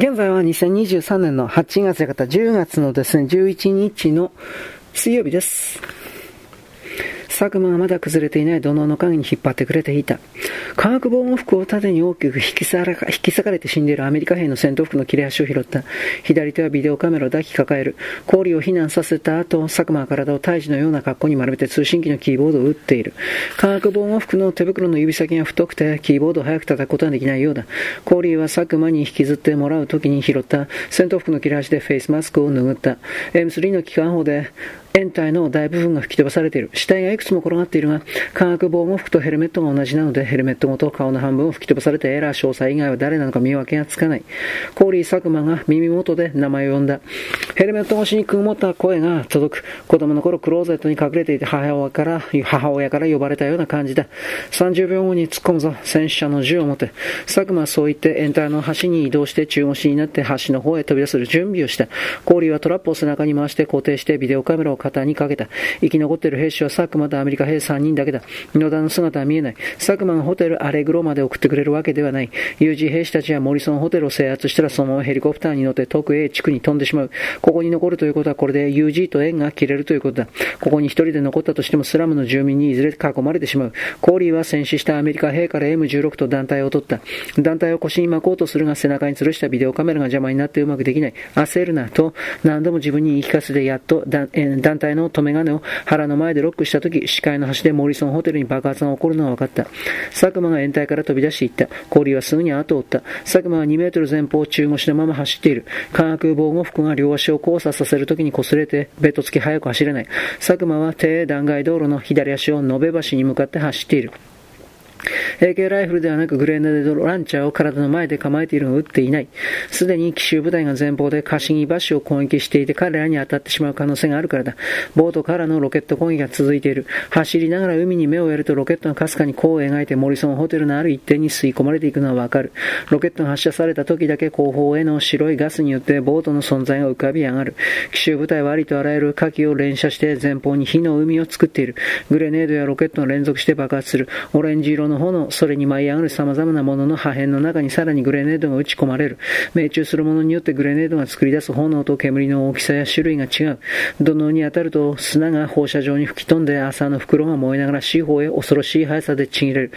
現在は2023年の8月や方10月のですね、11日の水曜日です。佐久間はまだ崩れていない土のうの影に引っ張ってくれていた。化学防護服を縦に大きく引き裂かれて死んでいるアメリカ兵の戦闘服の切れ端を拾った。左手はビデオカメラを抱き抱える。氷を避難させた後、佐久間は体を胎児のような格好に丸めて通信機のキーボードを打っている。化学防護服の手袋の指先が太くて、キーボードを早く叩くことはできないようだ。氷は佐久間に引きずってもらう時に拾った戦闘服の切れ端でフェイスマスクを拭った。M3 の機関砲で掩体の大部分が吹き飛ばされている。死体がいくつも転がっているが、化学防護服とヘルメットが同じなので、ヘルメットメットごと顔の半分を吹き飛ばされてエラー詳細以外は誰なのか見分けがつかない。コーリー佐久間が耳元で名前を呼んだ。ヘルメット越しに曇った声が届く。子供の頃クローゼットに隠れていて母親から、母親から呼ばれたような感じだ。30秒後に突っ込むぞ。戦死者の銃を持て。佐久間はそう言ってエンターの端に移動して中腰になって橋の方へ飛び出す準備をした。コーリーはトラップを背中に回して固定してビデオカメラを肩にかけた。生き残っている兵士は佐久間とアメリカ兵3人だけだ。野田の姿は見えない。佐久間がホテルアレグロまで送ってくれるわけではない。有事兵士たちはモリソンホテルを制圧したらそのままヘリコプターに乗って特 A 地区に飛んでしまう。ここに残るということはこれで UG と縁が切れるということだ。ここに一人で残ったとしてもスラムの住民にいずれ囲まれてしまう。コーリーは戦死したアメリカ兵から M16 と団体を取った。団体を腰に巻こうとするが背中に吊るしたビデオカメラが邪魔になってうまくできない。焦るなと何度も自分に言い聞かせてやっと団体の止め金を腹の前でロックした時、視界の端でモリソンホテルに爆発が起こるのが分かった。佐久間が延滞から飛び出していった。氷はすぐに後を追った。佐久間は2メートル前方中腰のまま走っている。化学防護服が両足を交差させる時に擦れて、ベッド付き早く走れない。佐久間は低断崖道路の左足を延べ橋に向かって走っている。AK ライフルではなくグレネードランチャーを体の前で構えているのを撃っていない。すでに奇襲部隊が前方でカシギ橋を攻撃していて彼らに当たってしまう可能性があるからだ。ボートからのロケット攻撃が続いている。走りながら海に目をやるとロケットがかすかに弧を描いてモリソンホテルのある一点に吸い込まれていくのはわかる。ロケットが発射された時だけ後方への白いガスによってボートの存在が浮かび上がる。奇襲部隊はありとあらゆる火器を連射して前方に火の海を作っている。グレネードやロケットが連続して爆発する。オレンジ色のの炎、それに舞い上がる様々なものの破片の中にさらにグレネードが撃ち込まれる。命中するものによってグレネードが作り出す炎と煙の大きさや種類が違う。土のに当たると砂が放射状に吹き飛んで朝の袋が燃えながら四方へ恐ろしい速さでちぎれる。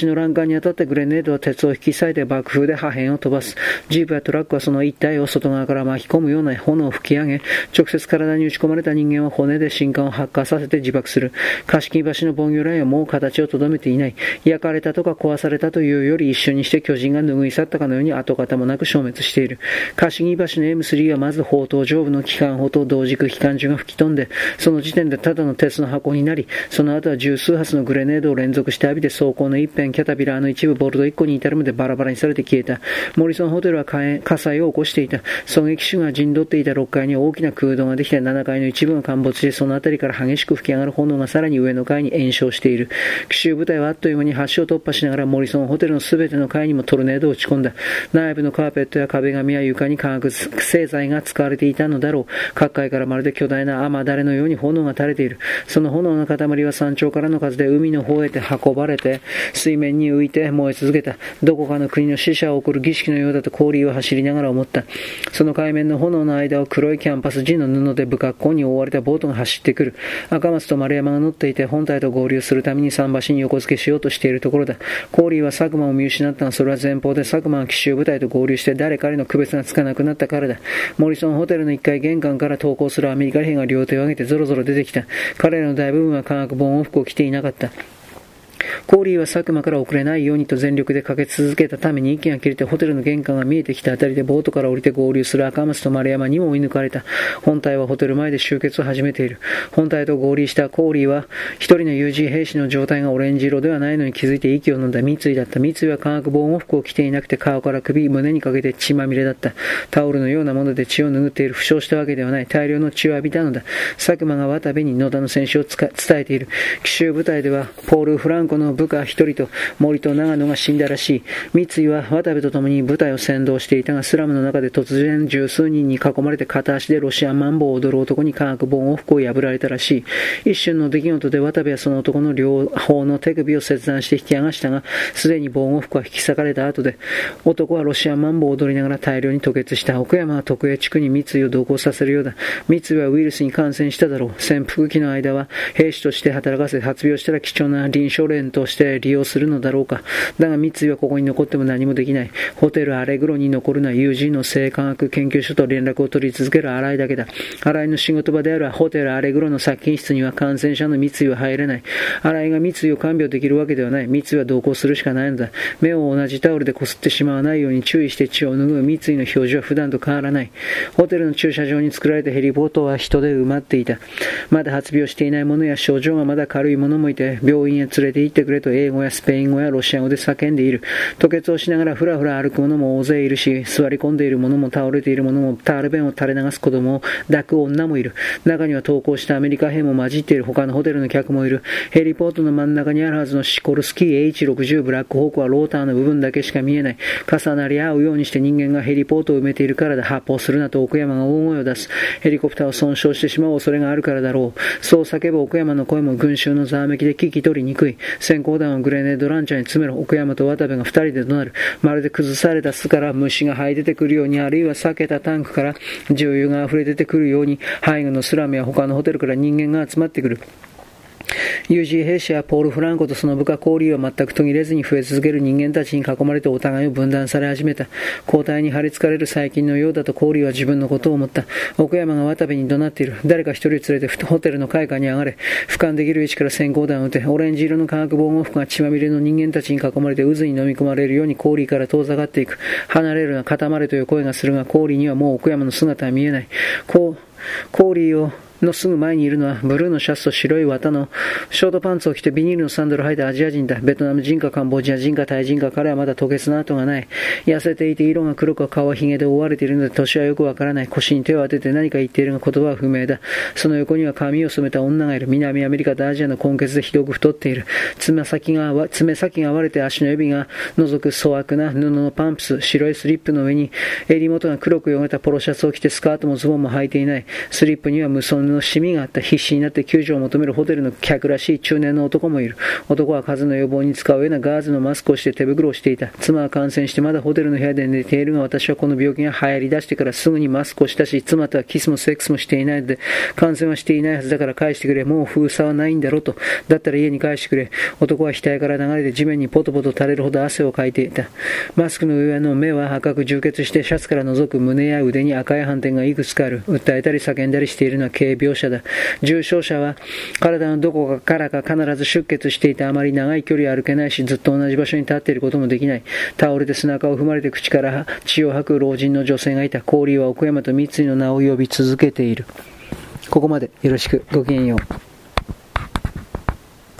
橋の欄干に当たってグレネードは鉄を引き裂いて爆風で破片を飛ばす。ジープやトラックはその一体を外側から巻き込むような炎を吹き上げ、直接体に打ち込まれた人間は骨で新管を発火させて自爆する。貸金橋の防御ラインはもう形をとどめていない。焼かれたとか壊されたというより一緒にして巨人が拭い去ったかのように跡形もなく消滅している。貸木橋の M3 はまず砲塔上部の機関砲と同軸機関銃が吹き飛んで、その時点でただの鉄の箱になり、その後は十数発のグレネードを連続して浴びて走行の一辺、キャタピラーの一部、ボルト1個に至るまでバラバラにされて消えた。モリソンホテルは火災を起こしていた。狙撃手が陣取っていた6階に大きな空洞ができて7階の一部が陥没して、その辺りから激しく吹き上がる炎がさらに上の階に延焼している。奇襲部隊はあっという間に橋を突破しながらモリソンホテルの全ての階にもトルネードを打ち込んだ。内部のカーペットや壁紙や床に化学製剤が使われていたのだろう。各階からまるで巨大な雨だれのように炎が垂れている。その炎の塊は山頂からの風で海の方へて運ばれて、水面に浮いて燃え続けた。どこかの国の死者を送る儀式のようだと氷を走りながら思った。その海面の炎の間を黒いキャンパス地の布で不格好に覆われたボートが走ってくる。赤松と丸山が乗っていて本体と合流するために桟橋に横付けしようとしているいるところだ。コーリーは佐久間を見失ったがそれは前方で佐久間は奇襲部隊と合流して誰彼の区別がつかなくなったからだ。モリソンホテルの1階玄関から投降するアメリカ兵が両手を挙げてぞろぞろ出てきた。彼らの大部分は化学防音服を着ていなかった。コーリーは佐久間から遅れないようにと全力でかけ続けたために息が切れてホテルの玄関が見えてきたあたりでボートから降りて合流する赤松と丸山にも追い抜かれた。本体はホテル前で集結を始めている。本体と合流したコーリーは一人の友人兵士の状態がオレンジ色ではないのに気づいて息を飲んだ三井だった。三井は化学防護服を着ていなくて顔から首、胸にかけて血まみれだった。タオルのようなもので血を拭っている。負傷したわけではない。大量の血を浴びたのだ。佐久間が渡部に野田の戦死を伝えている。奇襲部隊ではポール・フランコのの部下一人と森と長野が死んだらしい。三井は渡部と共に部隊を先導していたが、スラムの中で突然十数人に囲まれて片足でロシアマンボウを踊る男に科学防護服を破られたらしい。一瞬の出来事で渡部はその男の両方の手首を切断して引き剥がしたが、すでに防護服は引き裂かれた後で、男はロシアマンボウを踊りながら大量に吐血した。奥山は徳江地区に三井を同行させるようだ。三井はウイルスに感染しただろう。潜伏期の間は兵士として働かせ、発病したら貴重な臨床連として利用するのだろうか。だが三井はここに残っても何もできない。ホテルアレグロに残るのは友人の生化学研究所と連絡を取り続ける新井だけだ。新井の仕事場であるホテルアレグロの殺菌室には感染者の三井は入れない。新井が三井を看病できるわけではない。三井は同行するしかないのだ。目を同じタオルでこすってしまわないように注意して血を拭う三井の表情は普段と変わらない。ホテルの駐車場に作られたヘリポートは人で埋まっていた。まだ発病していない者や症状がまだ軽い者もいて、病院へ連れて行ってくれと英語やスペイン語やロシア語で叫んでいる。吐血をしながらふらふら歩く者も大勢いるし、座り込んでいる者も倒れている者も、タール弁を垂れ流す子供を抱く女もいる。中には投降したアメリカ兵も混じっている他のホテルの客もいる。ヘリポートの真ん中にあるはずのシコルスキー H60 ブラックホークはローターの部分だけしか見えない。重なり合うようにして人間がヘリポートを埋めているからだ。発砲するなと奥山が大声を出す。ヘリコプターを損傷してしまう恐れがあるからだろう。そう叫ぶ奥山の声も群衆のざわめきで聞き取りにくい。先行弾をグレネードランチャーに詰めろ。奥山と渡部が二人で怒鳴る。まるで崩された巣から虫が這い出てくるように、あるいは避けたタンクから重油が溢れ出てくるように、背後のスラムや他のホテルから人間が集まってくる。有事兵士やポール・フランコとその部下交流は全く途切れずに増え続ける人間たちに囲まれてお互いを分断され始めた。交代に張り付かれる最近のようだと交流は自分のことを思った。奥山が渡部に怒鳴っている。誰か一人連れてホテルの階下に上がれ。俯瞰できる位置から閃光弾を撃て。オレンジ色の化学防護服が血まみれの人間たちに囲まれて渦に飲み込まれるように氷から遠ざかっていく。離れるな、固まれという声がするが、氷にはもう奥山の姿は見えない。こう、氷をのすぐ前にいるのは、ブルーのシャツと白い綿のショートパンツを着てビニールのサンダルを履いたアジア人だ。ベトナム人かカンボジア人かタイ人か彼はまだ吐血の跡がない。痩せていて色が黒く顔は髭で覆われているので年はよくわからない。腰に手を当てて何か言っているが言葉は不明だ。その横には髪を染めた女がいる。南アメリカとアジアの根血でひどく太っている。爪先が、爪先が割れて足の指が覗く粗悪な布のパンプス、白いスリップの上に襟元が黒く汚れたポロシャツを着てスカートもズボンも履いていない。スリップには無のシミがあった。必死になって救助を求めるホテルの客らしい中年の男もいる。男は風の予防に使うようなガーゼのマスクをして手袋をしていた。妻は感染してまだホテルの部屋で寝ているが、私はこの病気が流行り出してからすぐにマスクをしたし、妻とはキスもセックスもしていないので、感染はしていないはずだから返してくれ。もう封鎖はないんだろうと。だったら家に返してくれ。男は額から流れて地面にポトポト垂れるほど汗をかいていた。マスクの上の目は赤く充血してシャツから覗く胸や腕に赤い斑点がいくつかある。訴えたり叫んだりしているのは軽病者だ。重症者は体のどこからか必ず出血していてあまり長い距離歩けないしずっと同じ場所に立っていることもできない。タオルで背中を踏まれて口から血を吐く老人の女性がいた。氷は奥山と三井の名を呼び続けている。ここまでよろしく。ごきげんよう。